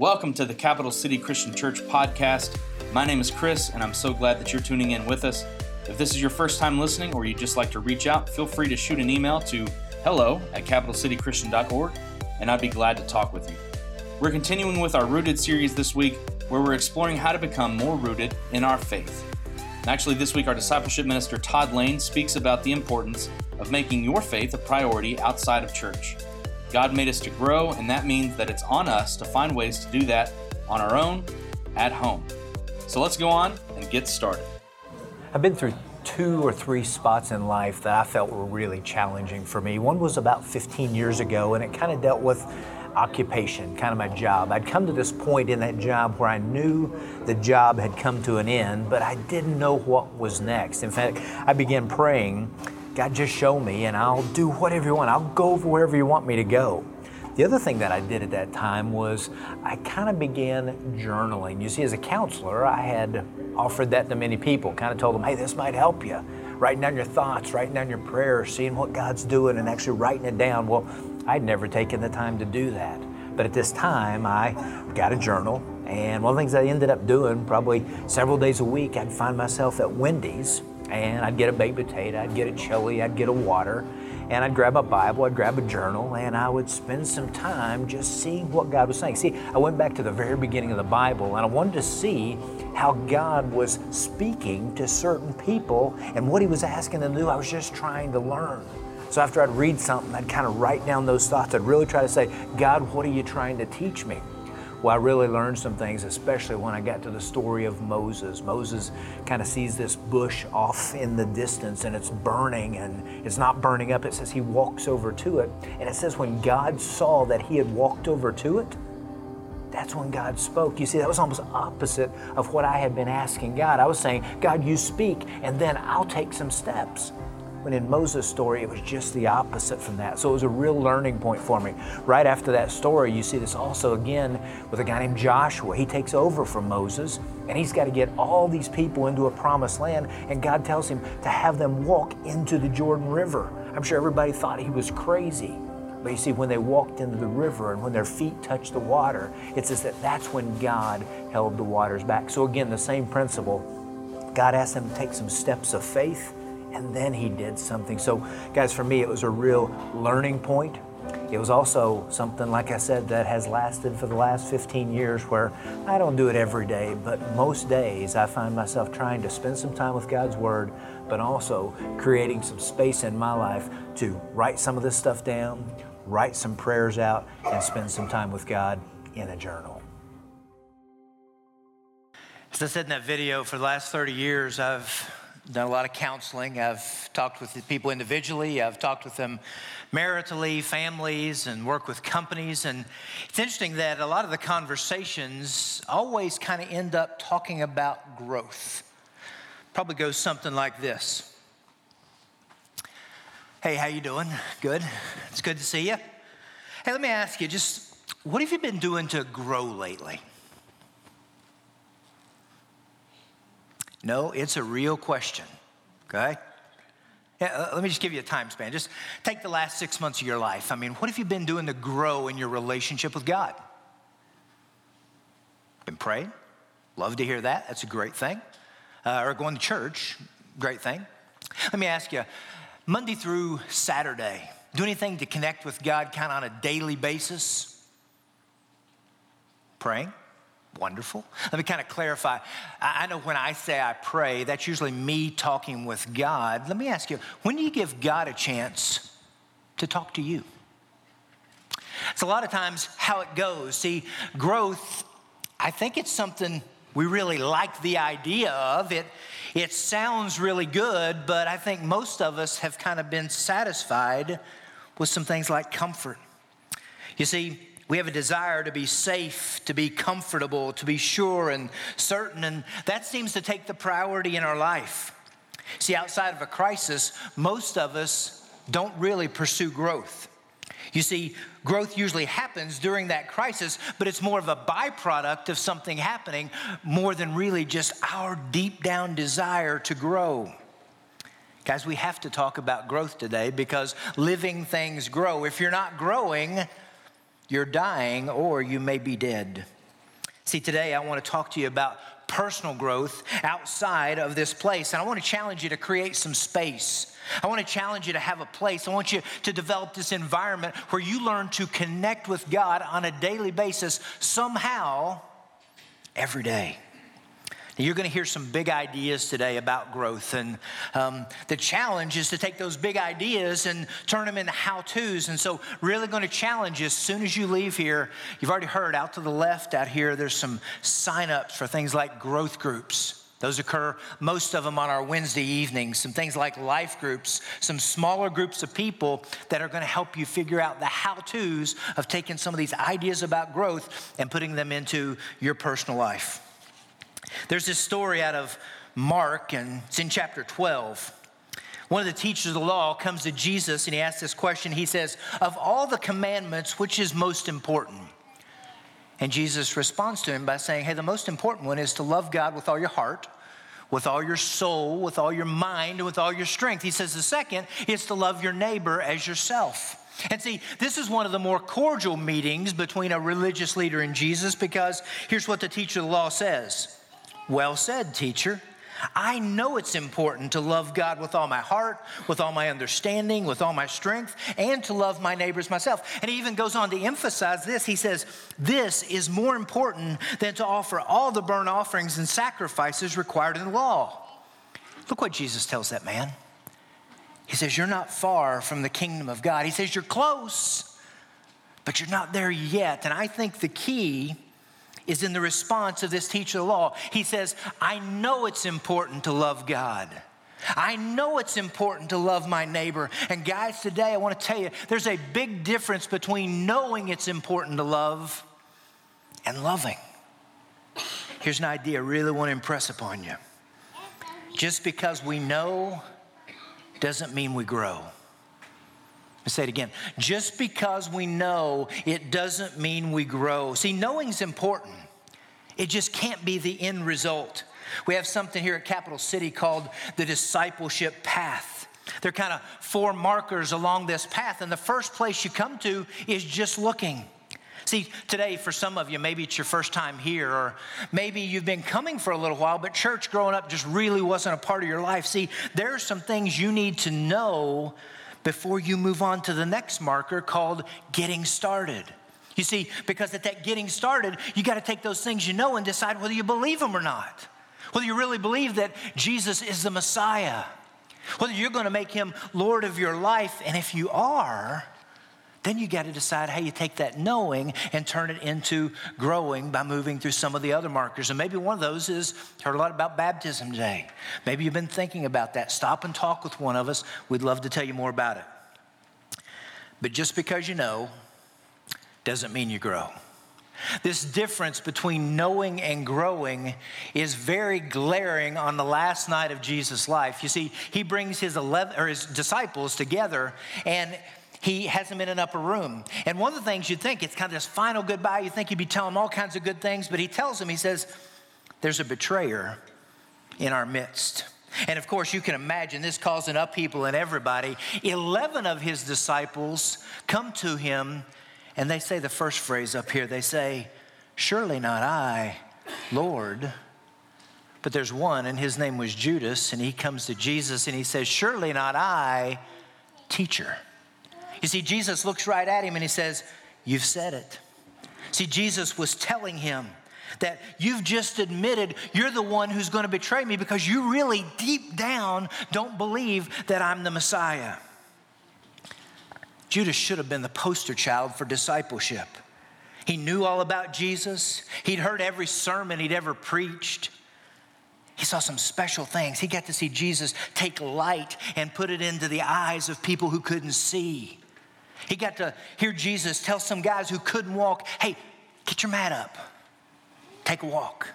Welcome to the Capital City Christian Church podcast. My name is Chris, and I'm so glad that you're tuning in with us. If this is your first time listening or you'd just like to reach out, feel free to shoot an email to hello at capitalcitychristian.org, and I'd be glad to talk with you. We're continuing with our Rooted series this week, where we're exploring how to become more rooted in our faith. Actually, this week, our discipleship minister Todd Lane speaks about the importance of making your faith a priority outside of church. God made us to grow, and that means that it's on us to find ways to do that on our own at home. So let's go on and get started. I've been through two or three spots in life that I felt were really challenging for me. One was about 15 years ago, and it kind of dealt with occupation, kind of my job. I'd come to this point in that job where I knew the job had come to an end, but I didn't know what was next. In fact, I began praying, God, just show me, and I'll do whatever you want. I'll go wherever you want me to go. The other thing that I did at that time was I kind of began journaling. You see, as a counselor, I had offered that to many people, kind of told them, hey, this might help you. Writing down your thoughts, writing down your prayers, seeing what God's doing, and actually writing it down. Well, I'd never taken the time to do that. But at this time, I got a journal, and one of the things I ended up doing probably several days a week, I'd find myself at Wendy's, and I'd get a baked potato, I'd get a chili, I'd get a water, and I'd grab a Bible, I'd grab a journal, and I would spend some time just seeing what God was saying. See, I went back to the very beginning of the Bible, and I wanted to see how God was speaking to certain people and what He was asking them to do. I was just trying to learn. So after I'd read something, I'd kind of write down those thoughts. I'd really try to say, God, what are you trying to teach me? Well, I really learned some things, especially when I got to the story of Moses. Moses kind of sees this bush off in the distance and it's burning and it's not burning up. It says he walks over to it. And it says when God saw that he had walked over to it, that's when God spoke. You see, that was almost opposite of what I had been asking God. I was saying, God, you speak, and then I'll take some steps. When in Moses' story, it was just the opposite from that. So it was a real learning point for me. Right after that story, you see this also again with a guy named Joshua. He takes over from Moses and he's got to get all these people into a promised land. And God tells him to have them walk into the Jordan River. I'm sure everybody thought he was crazy. But you see, when they walked into the river and when their feet touched the water, it says that that's when God held the waters back. So again, the same principle. God asked them to take some steps of faith and then he did something. So, guys, for me, it was a real learning point. It was also something, like I said, that has lasted for the last 15 years where I don't do it every day, but most days I find myself trying to spend some time with God's Word, but also creating some space in my life to write some of this stuff down, write some prayers out, and spend some time with God in a journal. As I said in that video, for the last 30 years, I've done a lot of counseling. I've talked with people individually, I've talked with them maritally, families, and work with companies. And it's interesting that a lot of the conversations always kind of end up talking about growth. Probably goes something like this. Hey, how you doing? Good. It's good to see you. Hey, let me ask you just what have you been doing to grow lately? No, it's a real question, okay? Yeah, uh, let me just give you a time span. Just take the last six months of your life. I mean, what have you been doing to grow in your relationship with God? Been praying? Love to hear that. That's a great thing. Uh, or going to church? Great thing. Let me ask you Monday through Saturday, do anything to connect with God kind of on a daily basis? Praying? Wonderful. Let me kind of clarify. I know when I say I pray, that's usually me talking with God. Let me ask you, when do you give God a chance to talk to you? It's a lot of times how it goes. See, growth, I think it's something we really like the idea of. It, it sounds really good, but I think most of us have kind of been satisfied with some things like comfort. You see, we have a desire to be safe, to be comfortable, to be sure and certain, and that seems to take the priority in our life. See, outside of a crisis, most of us don't really pursue growth. You see, growth usually happens during that crisis, but it's more of a byproduct of something happening more than really just our deep down desire to grow. Guys, we have to talk about growth today because living things grow. If you're not growing, you're dying or you may be dead. See, today I want to talk to you about personal growth outside of this place. And I want to challenge you to create some space. I want to challenge you to have a place. I want you to develop this environment where you learn to connect with God on a daily basis, somehow, every day. You're going to hear some big ideas today about growth. And um, the challenge is to take those big ideas and turn them into how to's. And so, really going to challenge you as soon as you leave here. You've already heard out to the left out here, there's some sign ups for things like growth groups. Those occur, most of them on our Wednesday evenings. Some things like life groups, some smaller groups of people that are going to help you figure out the how to's of taking some of these ideas about growth and putting them into your personal life. There's this story out of Mark, and it's in chapter 12. One of the teachers of the law comes to Jesus and he asks this question. He says, Of all the commandments, which is most important? And Jesus responds to him by saying, Hey, the most important one is to love God with all your heart, with all your soul, with all your mind, and with all your strength. He says the second is to love your neighbor as yourself. And see, this is one of the more cordial meetings between a religious leader and Jesus because here's what the teacher of the law says well said, teacher. I know it's important to love God with all my heart, with all my understanding, with all my strength, and to love my neighbors myself. And he even goes on to emphasize this. He says, This is more important than to offer all the burnt offerings and sacrifices required in the law. Look what Jesus tells that man. He says, You're not far from the kingdom of God. He says, You're close, but you're not there yet. And I think the key is in the response of this teacher of the law. He says, I know it's important to love God. I know it's important to love my neighbor. And guys, today I want to tell you there's a big difference between knowing it's important to love and loving. Here's an idea I really want to impress upon you. Just because we know doesn't mean we grow. Say it again. Just because we know, it doesn't mean we grow. See, knowing's important. It just can't be the end result. We have something here at Capital City called the discipleship path. There are kind of four markers along this path, and the first place you come to is just looking. See, today, for some of you, maybe it's your first time here, or maybe you've been coming for a little while, but church growing up just really wasn't a part of your life. See, there are some things you need to know before you move on to the next marker called getting started. You see, because at that getting started, you got to take those things you know and decide whether you believe them or not. Whether you really believe that Jesus is the Messiah. Whether you're going to make him Lord of your life. And if you are, then you got to decide how you take that knowing and turn it into growing by moving through some of the other markers. And maybe one of those is heard a lot about baptism today. Maybe you've been thinking about that. Stop and talk with one of us. We'd love to tell you more about it. But just because you know doesn't mean you grow. This difference between knowing and growing is very glaring on the last night of Jesus' life. You see, he brings his 11 or his disciples together and he has them in an upper room. And one of the things you'd think, it's kind of this final goodbye. You think he'd be telling them all kinds of good things, but he tells them, he says, There's a betrayer in our midst. And of course, you can imagine this causing upheaval in everybody. 11 of his disciples come to him and they say the first phrase up here they say, Surely not I, Lord. But there's one, and his name was Judas, and he comes to Jesus and he says, Surely not I, teacher. You see, Jesus looks right at him and he says, You've said it. See, Jesus was telling him that you've just admitted you're the one who's going to betray me because you really deep down don't believe that I'm the Messiah. Judas should have been the poster child for discipleship. He knew all about Jesus, he'd heard every sermon he'd ever preached. He saw some special things. He got to see Jesus take light and put it into the eyes of people who couldn't see. He got to hear Jesus tell some guys who couldn't walk, hey, get your mat up, take a walk.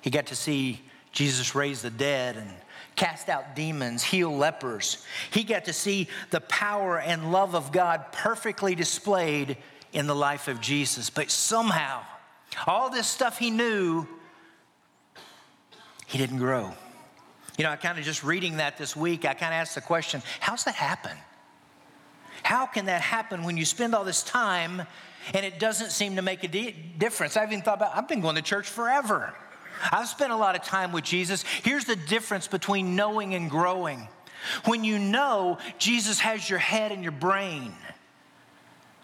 He got to see Jesus raise the dead and cast out demons, heal lepers. He got to see the power and love of God perfectly displayed in the life of Jesus. But somehow, all this stuff he knew, he didn't grow. You know, I kind of just reading that this week, I kind of asked the question how's that happen? How can that happen when you spend all this time and it doesn't seem to make a di- difference. I've even thought about, I've been going to church forever. I've spent a lot of time with Jesus. Here's the difference between knowing and growing. When you know, Jesus has your head and your brain.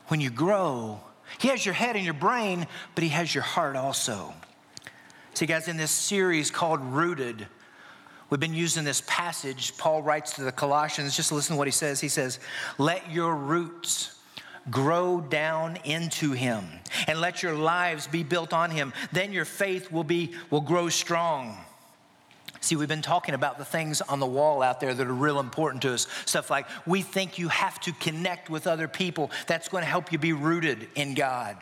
When you grow, He has your head and your brain, but He has your heart also. See, guys, in this series called Rooted, we've been using this passage. Paul writes to the Colossians, just listen to what he says. He says, Let your roots grow down into him and let your lives be built on him. Then your faith will be will grow strong. See we've been talking about the things on the wall out there that are real important to us. Stuff like we think you have to connect with other people. That's going to help you be rooted in god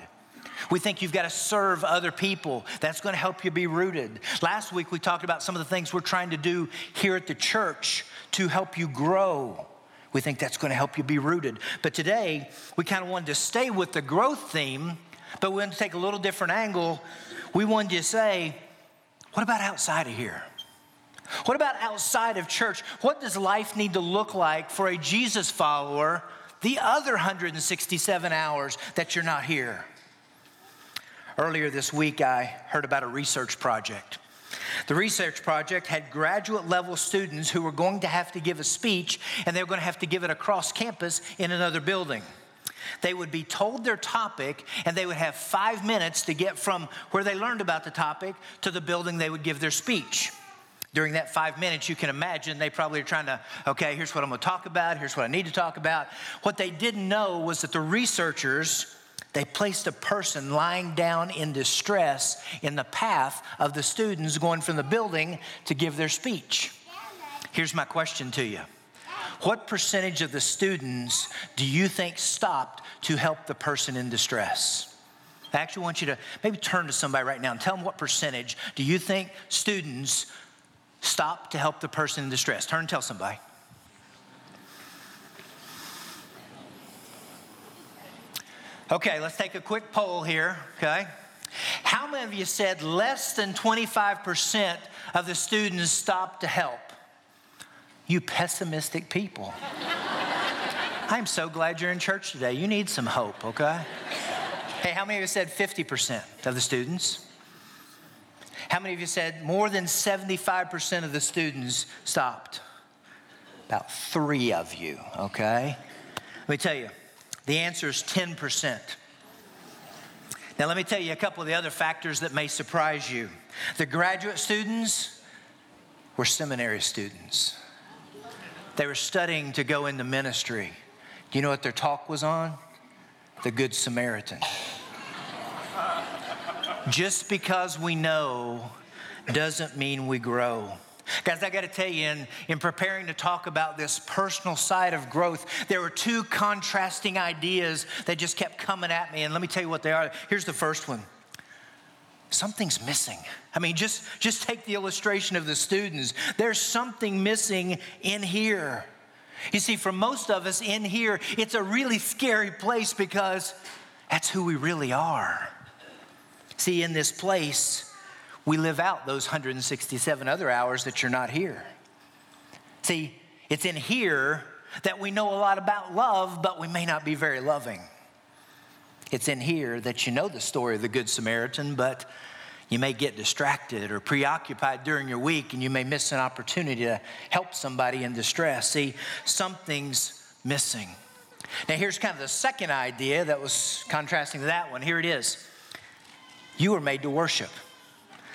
we think you've got to serve other people. That's going to help you be rooted. Last week, we talked about some of the things we're trying to do here at the church to help you grow. We think that's going to help you be rooted. But today, we kind of wanted to stay with the growth theme, but we wanted to take a little different angle. We wanted to say, what about outside of here? What about outside of church? What does life need to look like for a Jesus follower the other 167 hours that you're not here? Earlier this week, I heard about a research project. The research project had graduate level students who were going to have to give a speech, and they were going to have to give it across campus in another building. They would be told their topic, and they would have five minutes to get from where they learned about the topic to the building they would give their speech. During that five minutes, you can imagine they probably are trying to, okay, here's what I'm gonna talk about, here's what I need to talk about. What they didn't know was that the researchers they placed a person lying down in distress in the path of the students going from the building to give their speech. Here's my question to you What percentage of the students do you think stopped to help the person in distress? I actually want you to maybe turn to somebody right now and tell them what percentage do you think students stopped to help the person in distress? Turn and tell somebody. Okay, let's take a quick poll here, okay? How many of you said less than 25% of the students stopped to help? You pessimistic people. I'm so glad you're in church today. You need some hope, okay? Hey, how many of you said 50% of the students? How many of you said more than 75% of the students stopped? About three of you, okay? Let me tell you, the answer is 10%. Now, let me tell you a couple of the other factors that may surprise you. The graduate students were seminary students, they were studying to go into ministry. Do you know what their talk was on? The Good Samaritan. Just because we know doesn't mean we grow. Guys, I got to tell you, in, in preparing to talk about this personal side of growth, there were two contrasting ideas that just kept coming at me. And let me tell you what they are. Here's the first one something's missing. I mean, just, just take the illustration of the students. There's something missing in here. You see, for most of us in here, it's a really scary place because that's who we really are. See, in this place, we live out those 167 other hours that you're not here. See, it's in here that we know a lot about love, but we may not be very loving. It's in here that you know the story of the Good Samaritan, but you may get distracted or preoccupied during your week and you may miss an opportunity to help somebody in distress. See, something's missing. Now, here's kind of the second idea that was contrasting to that one. Here it is You were made to worship.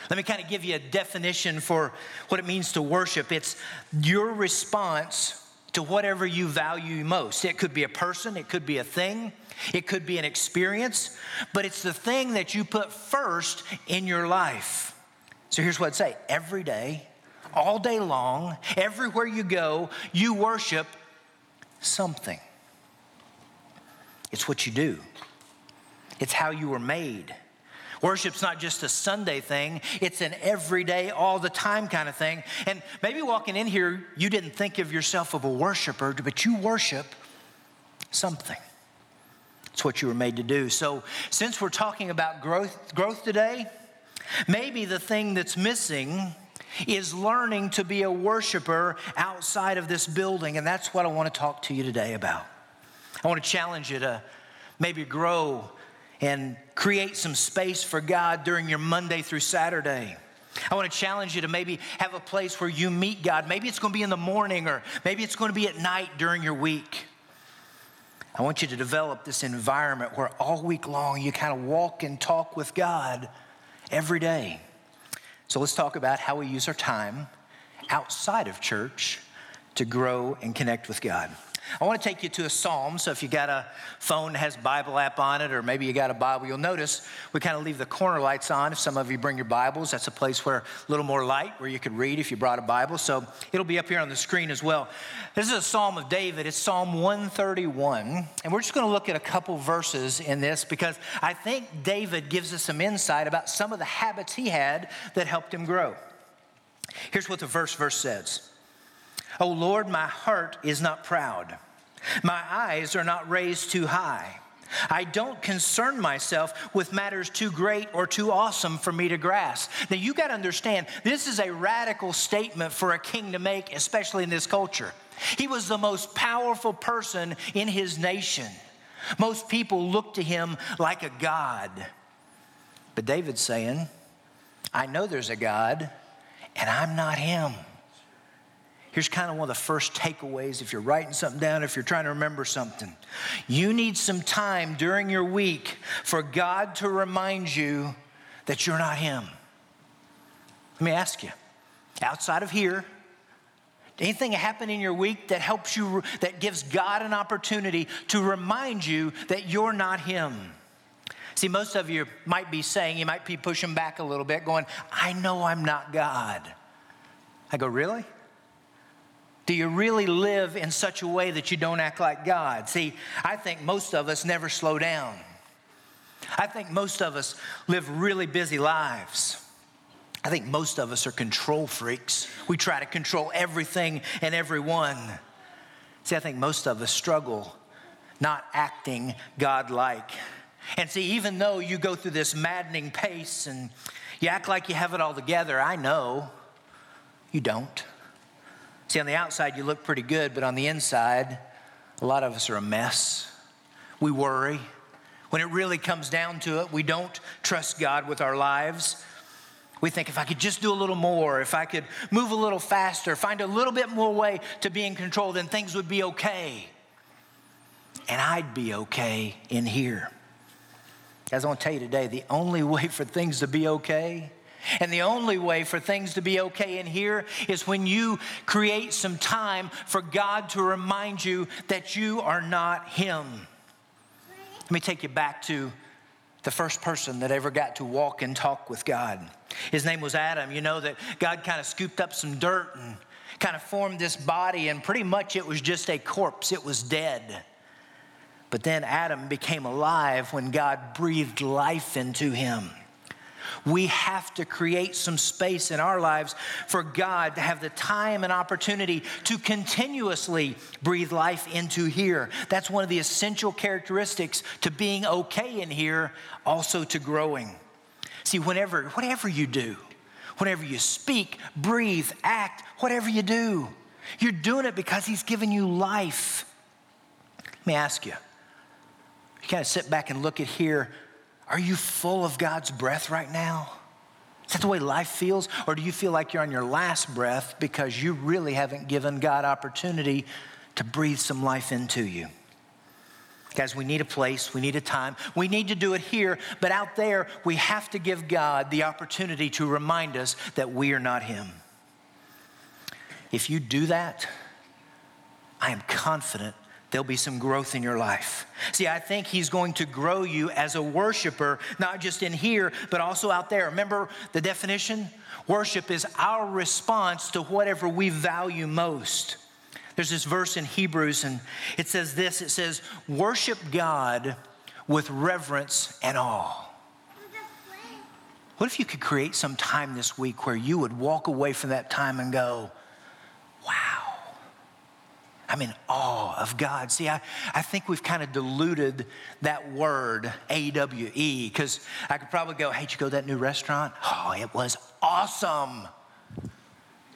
Let me kind of give you a definition for what it means to worship. It's your response to whatever you value most. It could be a person, it could be a thing, it could be an experience, but it's the thing that you put first in your life. So here's what I'd say every day, all day long, everywhere you go, you worship something. It's what you do, it's how you were made. Worship's not just a Sunday thing, it's an everyday, all the time kind of thing. And maybe walking in here, you didn't think of yourself of a worshiper, but you worship something. It's what you were made to do. So, since we're talking about growth, growth today, maybe the thing that's missing is learning to be a worshiper outside of this building. And that's what I want to talk to you today about. I want to challenge you to maybe grow and create some space for God during your Monday through Saturday. I want to challenge you to maybe have a place where you meet God. Maybe it's going to be in the morning or maybe it's going to be at night during your week. I want you to develop this environment where all week long you kind of walk and talk with God every day. So let's talk about how we use our time outside of church to grow and connect with God. I want to take you to a psalm. So if you got a phone that has Bible app on it, or maybe you got a Bible, you'll notice we kind of leave the corner lights on. If some of you bring your Bibles, that's a place where a little more light where you could read if you brought a Bible. So it'll be up here on the screen as well. This is a psalm of David. It's Psalm 131. And we're just going to look at a couple verses in this because I think David gives us some insight about some of the habits he had that helped him grow. Here's what the verse verse says. O oh Lord, my heart is not proud. My eyes are not raised too high. I don't concern myself with matters too great or too awesome for me to grasp. Now, you got to understand, this is a radical statement for a king to make, especially in this culture. He was the most powerful person in his nation. Most people looked to him like a god. But David's saying, I know there's a God, and I'm not him. Here's kind of one of the first takeaways if you're writing something down, if you're trying to remember something. You need some time during your week for God to remind you that you're not Him. Let me ask you outside of here, anything happen in your week that helps you, that gives God an opportunity to remind you that you're not Him? See, most of you might be saying, you might be pushing back a little bit, going, I know I'm not God. I go, really? Do you really live in such a way that you don't act like God? See, I think most of us never slow down. I think most of us live really busy lives. I think most of us are control freaks. We try to control everything and everyone. See, I think most of us struggle not acting God like. And see, even though you go through this maddening pace and you act like you have it all together, I know you don't. See, on the outside, you look pretty good, but on the inside, a lot of us are a mess. We worry. When it really comes down to it, we don't trust God with our lives. We think if I could just do a little more, if I could move a little faster, find a little bit more way to be in control, then things would be okay. And I'd be okay in here. Guys, I want to tell you today, the only way for things to be okay and the only way for things to be okay in here is when you create some time for God to remind you that you are not Him. Let me take you back to the first person that ever got to walk and talk with God. His name was Adam. You know that God kind of scooped up some dirt and kind of formed this body, and pretty much it was just a corpse, it was dead. But then Adam became alive when God breathed life into him. We have to create some space in our lives for God to have the time and opportunity to continuously breathe life into here. That's one of the essential characteristics to being okay in here, also to growing. See, whenever, whatever you do, whenever you speak, breathe, act, whatever you do, you're doing it because He's given you life. Let me ask you. You kind of sit back and look at here are you full of God's breath right now? Is that the way life feels? Or do you feel like you're on your last breath because you really haven't given God opportunity to breathe some life into you? Guys, we need a place, we need a time, we need to do it here, but out there, we have to give God the opportunity to remind us that we are not Him. If you do that, I am confident there'll be some growth in your life. See, I think he's going to grow you as a worshiper, not just in here, but also out there. Remember the definition? Worship is our response to whatever we value most. There's this verse in Hebrews, and it says this it says, Worship God with reverence and awe. What if you could create some time this week where you would walk away from that time and go, I'm in awe of God. See, I, I think we've kind of diluted that word, A W E, because I could probably go, hey, did you go to that new restaurant? Oh, it was awesome.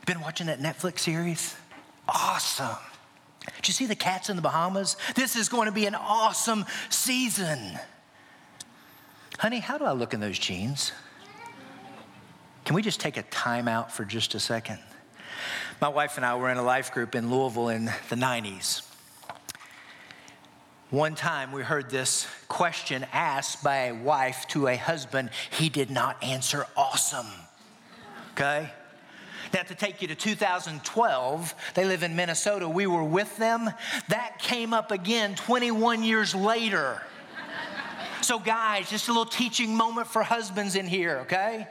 Been watching that Netflix series? Awesome. Did you see the cats in the Bahamas? This is going to be an awesome season. Honey, how do I look in those jeans? Can we just take a time out for just a second? My wife and I were in a life group in Louisville in the 90s. One time we heard this question asked by a wife to a husband. He did not answer awesome. Okay? Now, to take you to 2012, they live in Minnesota. We were with them. That came up again 21 years later. So, guys, just a little teaching moment for husbands in here, okay?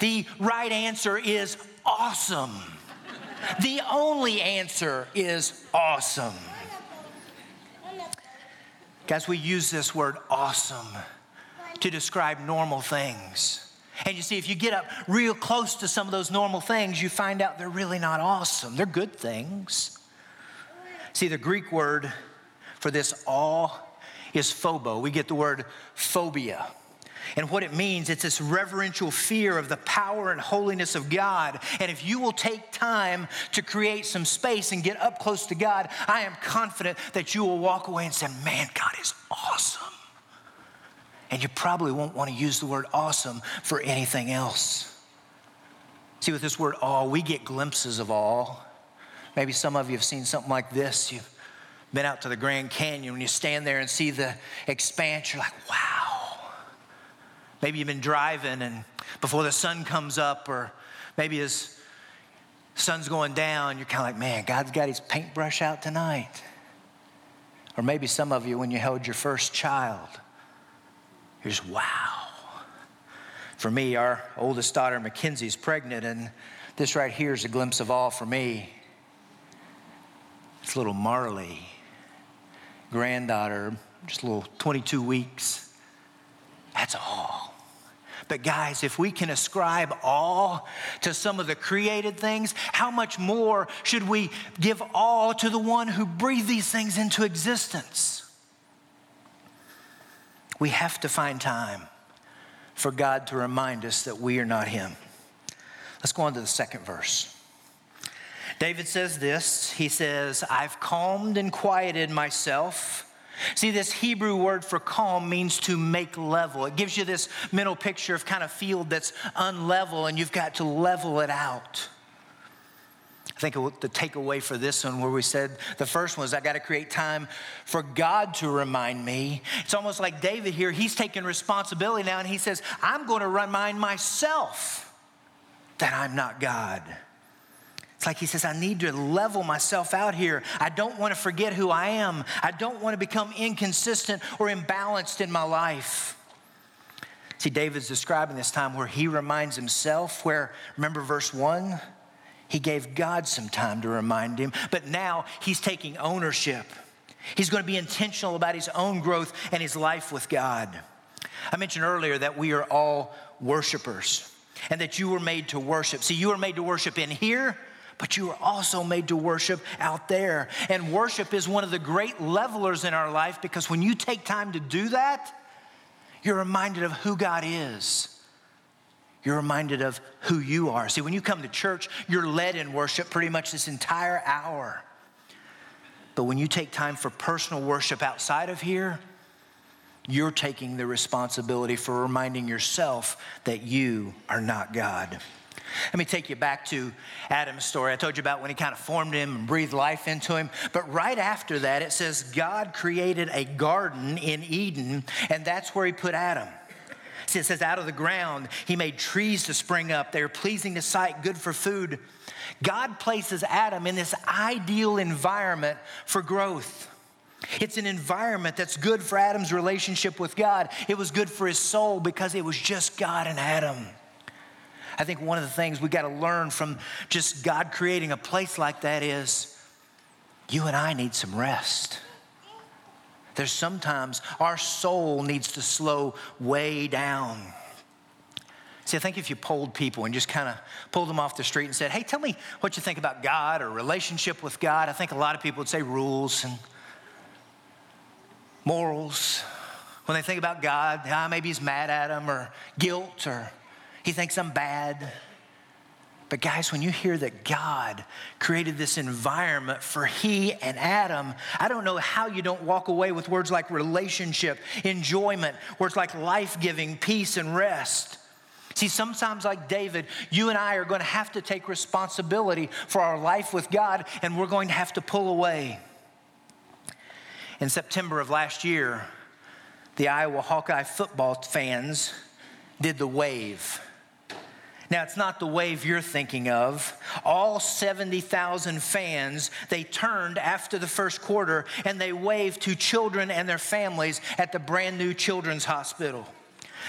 The right answer is awesome. The only answer is awesome. Guys, we use this word awesome to describe normal things. And you see, if you get up real close to some of those normal things, you find out they're really not awesome. They're good things. See, the Greek word for this awe is phobo. We get the word phobia. And what it means, it's this reverential fear of the power and holiness of God. And if you will take time to create some space and get up close to God, I am confident that you will walk away and say, Man, God is awesome. And you probably won't want to use the word awesome for anything else. See, with this word awe, we get glimpses of awe. Maybe some of you have seen something like this. You've been out to the Grand Canyon, when you stand there and see the expanse, you're like, wow. Maybe you've been driving and before the sun comes up, or maybe as sun's going down, you're kind of like, man, God's got his paintbrush out tonight. Or maybe some of you, when you held your first child, you're just, wow. For me, our oldest daughter, Mackenzie's pregnant, and this right here is a glimpse of all for me. It's little Marley, granddaughter, just a little 22 weeks. That's all. But guys, if we can ascribe all to some of the created things, how much more should we give all to the one who breathed these things into existence? We have to find time for God to remind us that we are not Him. Let's go on to the second verse. David says this He says, I've calmed and quieted myself. See, this Hebrew word for calm means to make level. It gives you this mental picture of kind of field that's unlevel, and you've got to level it out. I think the takeaway for this one, where we said the first one is I got to create time for God to remind me. It's almost like David here, he's taking responsibility now and he says, I'm going to remind myself that I'm not God. Like he says, I need to level myself out here. I don't want to forget who I am. I don't want to become inconsistent or imbalanced in my life. See, David's describing this time where he reminds himself, where, remember verse 1? He gave God some time to remind him, but now he's taking ownership. He's going to be intentional about his own growth and his life with God. I mentioned earlier that we are all worshipers and that you were made to worship. See, you were made to worship in here, but you are also made to worship out there. And worship is one of the great levelers in our life because when you take time to do that, you're reminded of who God is you're reminded of who you are. See, when you come to church, you're led in worship pretty much this entire hour. But when you take time for personal worship outside of here, you're taking the responsibility for reminding yourself that you are not God. Let me take you back to Adam's story. I told you about when he kind of formed him and breathed life into him. But right after that, it says God created a garden in Eden, and that's where he put Adam. See, it says, out of the ground, he made trees to spring up. They are pleasing to sight, good for food. God places Adam in this ideal environment for growth. It's an environment that's good for Adam's relationship with God. It was good for his soul because it was just God and Adam. I think one of the things we got to learn from just God creating a place like that is you and I need some rest. There's sometimes our soul needs to slow way down. See, I think if you polled people and just kind of pulled them off the street and said, hey, tell me what you think about God or relationship with God, I think a lot of people would say rules and morals. When they think about God, ah, maybe he's mad at them or guilt or he thinks I'm bad. But, guys, when you hear that God created this environment for he and Adam, I don't know how you don't walk away with words like relationship, enjoyment, words like life giving, peace, and rest. See, sometimes, like David, you and I are going to have to take responsibility for our life with God, and we're going to have to pull away. In September of last year, the Iowa Hawkeye football fans did the wave. Now, it's not the wave you're thinking of. All 70,000 fans, they turned after the first quarter and they waved to children and their families at the brand new children's hospital.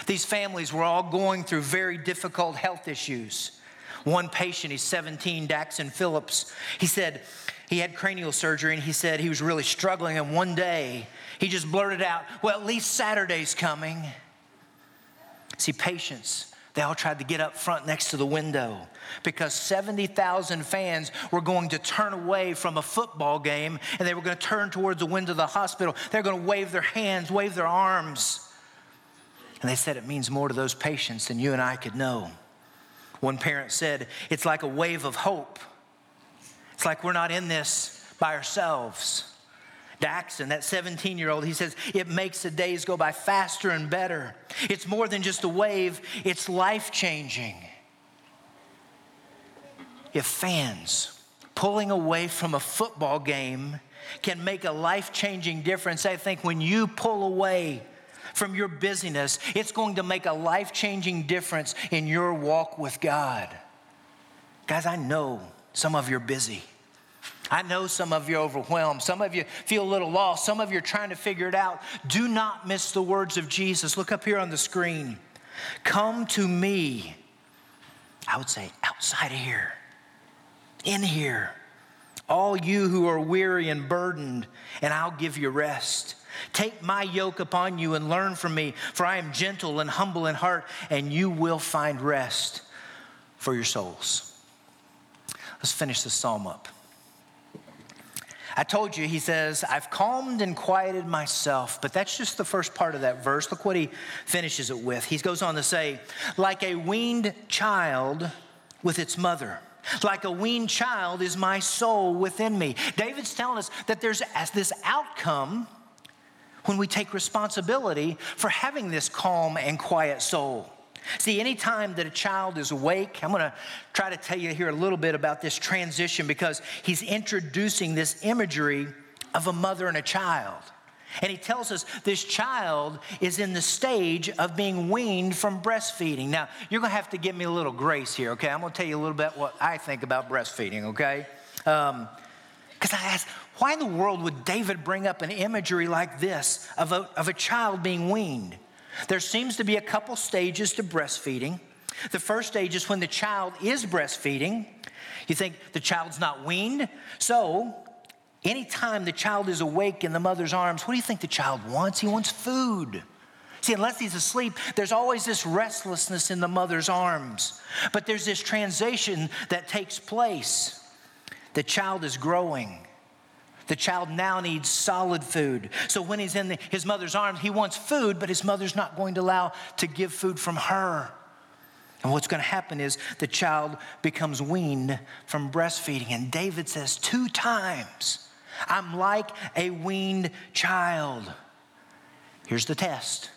These families were all going through very difficult health issues. One patient, he's 17, Daxon Phillips, he said he had cranial surgery and he said he was really struggling. And one day he just blurted out, Well, at least Saturday's coming. See, patients, they all tried to get up front next to the window because 70,000 fans were going to turn away from a football game and they were going to turn towards the window of the hospital. They're going to wave their hands, wave their arms. And they said it means more to those patients than you and I could know. One parent said, It's like a wave of hope. It's like we're not in this by ourselves. Daxon, that 17 year old, he says, it makes the days go by faster and better. It's more than just a wave, it's life changing. If fans pulling away from a football game can make a life changing difference, I think when you pull away from your busyness, it's going to make a life changing difference in your walk with God. Guys, I know some of you are busy. I know some of you are overwhelmed. Some of you feel a little lost. Some of you are trying to figure it out. Do not miss the words of Jesus. Look up here on the screen. Come to me. I would say outside of here, in here. All you who are weary and burdened, and I'll give you rest. Take my yoke upon you and learn from me, for I am gentle and humble in heart, and you will find rest for your souls. Let's finish this psalm up. I told you, he says, I've calmed and quieted myself. But that's just the first part of that verse. Look what he finishes it with. He goes on to say, like a weaned child with its mother. Like a weaned child is my soul within me. David's telling us that there's this outcome when we take responsibility for having this calm and quiet soul. See, anytime that a child is awake, I'm going to try to tell you here a little bit about this transition because he's introducing this imagery of a mother and a child. And he tells us this child is in the stage of being weaned from breastfeeding. Now, you're going to have to give me a little grace here, okay? I'm going to tell you a little bit what I think about breastfeeding, okay? Because um, I asked, why in the world would David bring up an imagery like this of a, of a child being weaned? There seems to be a couple stages to breastfeeding. The first stage is when the child is breastfeeding. You think the child's not weaned. So, anytime the child is awake in the mother's arms, what do you think the child wants? He wants food. See, unless he's asleep, there's always this restlessness in the mother's arms. But there's this transition that takes place. The child is growing. The child now needs solid food. So when he's in the, his mother's arms, he wants food, but his mother's not going to allow to give food from her. And what's going to happen is the child becomes weaned from breastfeeding. And David says two times, I'm like a weaned child. Here's the test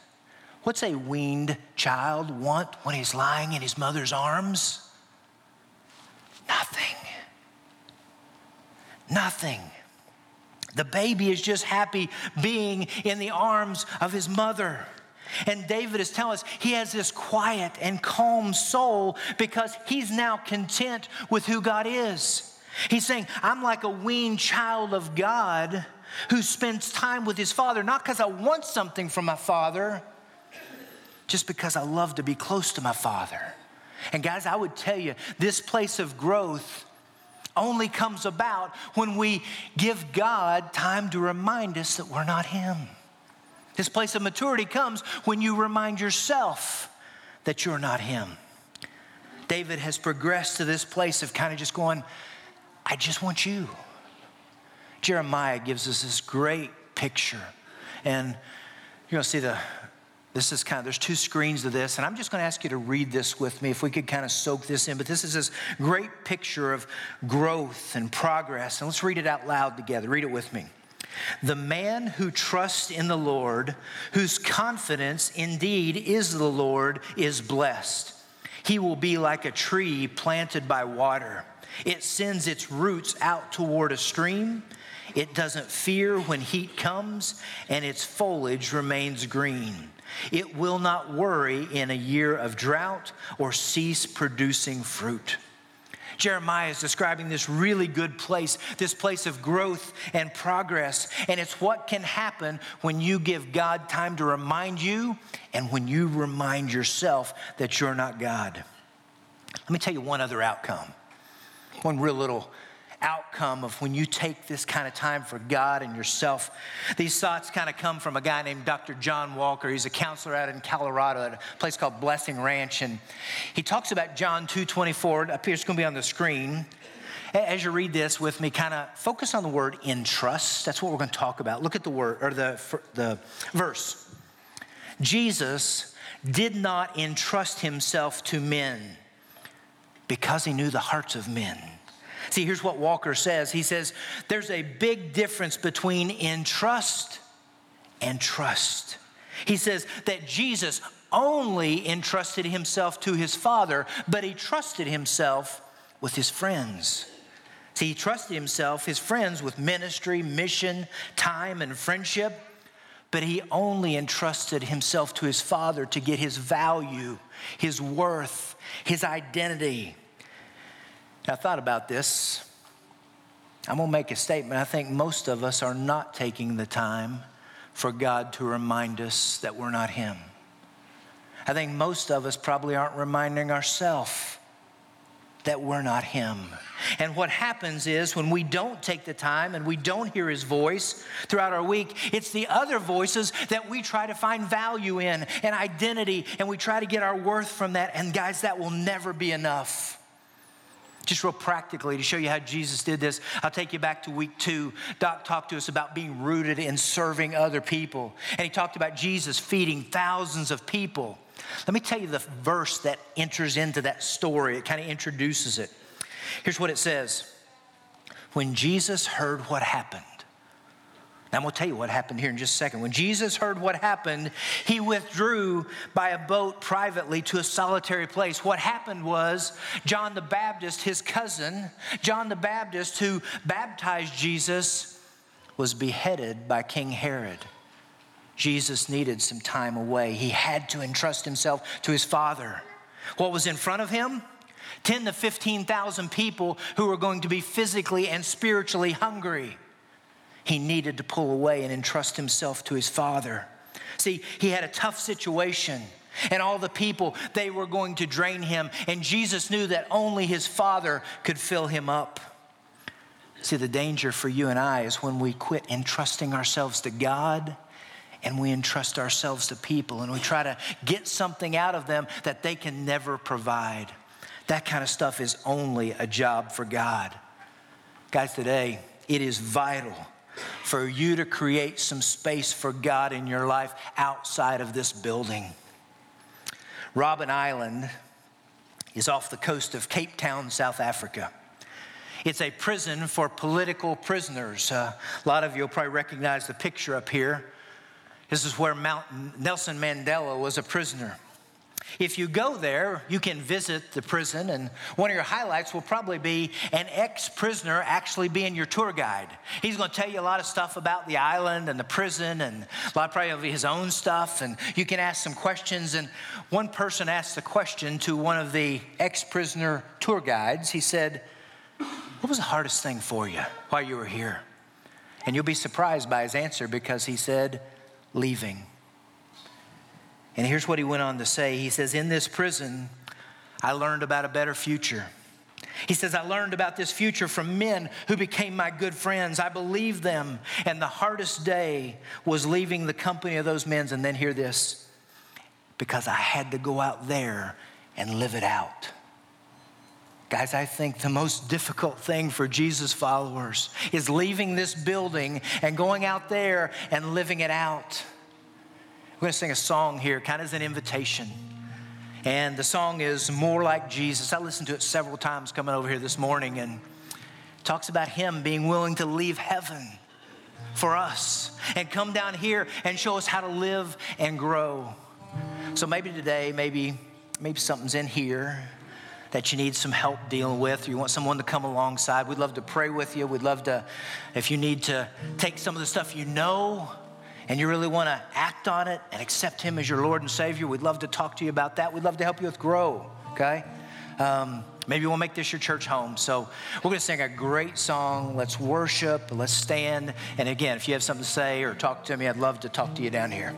What's a weaned child want when he's lying in his mother's arms? Nothing. Nothing. The baby is just happy being in the arms of his mother. And David is telling us he has this quiet and calm soul because he's now content with who God is. He's saying, I'm like a weaned child of God who spends time with his father, not because I want something from my father, just because I love to be close to my father. And guys, I would tell you, this place of growth only comes about when we give God time to remind us that we're not Him. This place of maturity comes when you remind yourself that you're not Him. David has progressed to this place of kind of just going, I just want you. Jeremiah gives us this great picture. And you're going to see the This is kind of, there's two screens to this, and I'm just going to ask you to read this with me if we could kind of soak this in. But this is this great picture of growth and progress. And let's read it out loud together. Read it with me. The man who trusts in the Lord, whose confidence indeed is the Lord, is blessed. He will be like a tree planted by water. It sends its roots out toward a stream. It doesn't fear when heat comes, and its foliage remains green. It will not worry in a year of drought or cease producing fruit. Jeremiah is describing this really good place, this place of growth and progress. And it's what can happen when you give God time to remind you and when you remind yourself that you're not God. Let me tell you one other outcome, one real little outcome of when you take this kind of time for God and yourself. These thoughts kind of come from a guy named Dr. John Walker. He's a counselor out in Colorado at a place called Blessing Ranch. And he talks about John 2.24. Up here, it's going to be on the screen. As you read this with me, kind of focus on the word entrust. That's what we're going to talk about. Look at the word or the, the verse. Jesus did not entrust himself to men because he knew the hearts of men. See, here's what Walker says He says, There's a big difference between entrust and trust. He says that Jesus only entrusted himself to his Father, but he trusted himself with his friends. See, he trusted himself, his friends, with ministry, mission, time, and friendship, but he only entrusted himself to his Father to get his value, his worth, his identity. I thought about this. I'm going to make a statement. I think most of us are not taking the time for God to remind us that we're not Him. I think most of us probably aren't reminding ourselves that we're not Him. And what happens is when we don't take the time and we don't hear His voice throughout our week, it's the other voices that we try to find value in and identity, and we try to get our worth from that. And guys, that will never be enough. Just real practically to show you how Jesus did this, I'll take you back to week two. Doc talked to us about being rooted in serving other people. And he talked about Jesus feeding thousands of people. Let me tell you the verse that enters into that story, it kind of introduces it. Here's what it says When Jesus heard what happened, now, I'm going to tell you what happened here in just a second. When Jesus heard what happened, he withdrew by a boat privately to a solitary place. What happened was John the Baptist, his cousin, John the Baptist, who baptized Jesus, was beheaded by King Herod. Jesus needed some time away. He had to entrust himself to his Father. What was in front of him? 10 to 15,000 people who were going to be physically and spiritually hungry he needed to pull away and entrust himself to his father. See, he had a tough situation. And all the people, they were going to drain him. And Jesus knew that only his Father could fill him up. See, the danger for you and I is when we quit entrusting ourselves to God and we entrust ourselves to people and we try to get something out of them that they can never provide. That kind of stuff is only a job for God. Guys, today, it is vital for you to create some space for God in your life outside of this building. Robben Island is off the coast of Cape Town, South Africa. It's a prison for political prisoners. Uh, a lot of you will probably recognize the picture up here. This is where Mount Nelson Mandela was a prisoner. If you go there, you can visit the prison, and one of your highlights will probably be an ex prisoner actually being your tour guide. He's going to tell you a lot of stuff about the island and the prison, and a lot of probably his own stuff, and you can ask some questions. And one person asked the question to one of the ex prisoner tour guides. He said, What was the hardest thing for you while you were here? And you'll be surprised by his answer because he said, Leaving. And here's what he went on to say He says, In this prison, I learned about a better future. He says, I learned about this future from men who became my good friends. I believed them. And the hardest day was leaving the company of those men. And then hear this because I had to go out there and live it out. Guys, I think the most difficult thing for Jesus followers is leaving this building and going out there and living it out. We're going to sing a song here, kind of as an invitation. And the song is More Like Jesus. I listened to it several times coming over here this morning and talks about him being willing to leave heaven for us and come down here and show us how to live and grow. So maybe today, maybe maybe something's in here that you need some help dealing with, or you want someone to come alongside. We'd love to pray with you. We'd love to, if you need to take some of the stuff you know and you really want to act on it and accept Him as your Lord and Savior, we'd love to talk to you about that. We'd love to help you with grow, okay? Um, maybe we'll make this your church home. So we're going to sing a great song. Let's worship. Let's stand. And again, if you have something to say or talk to me, I'd love to talk to you down here.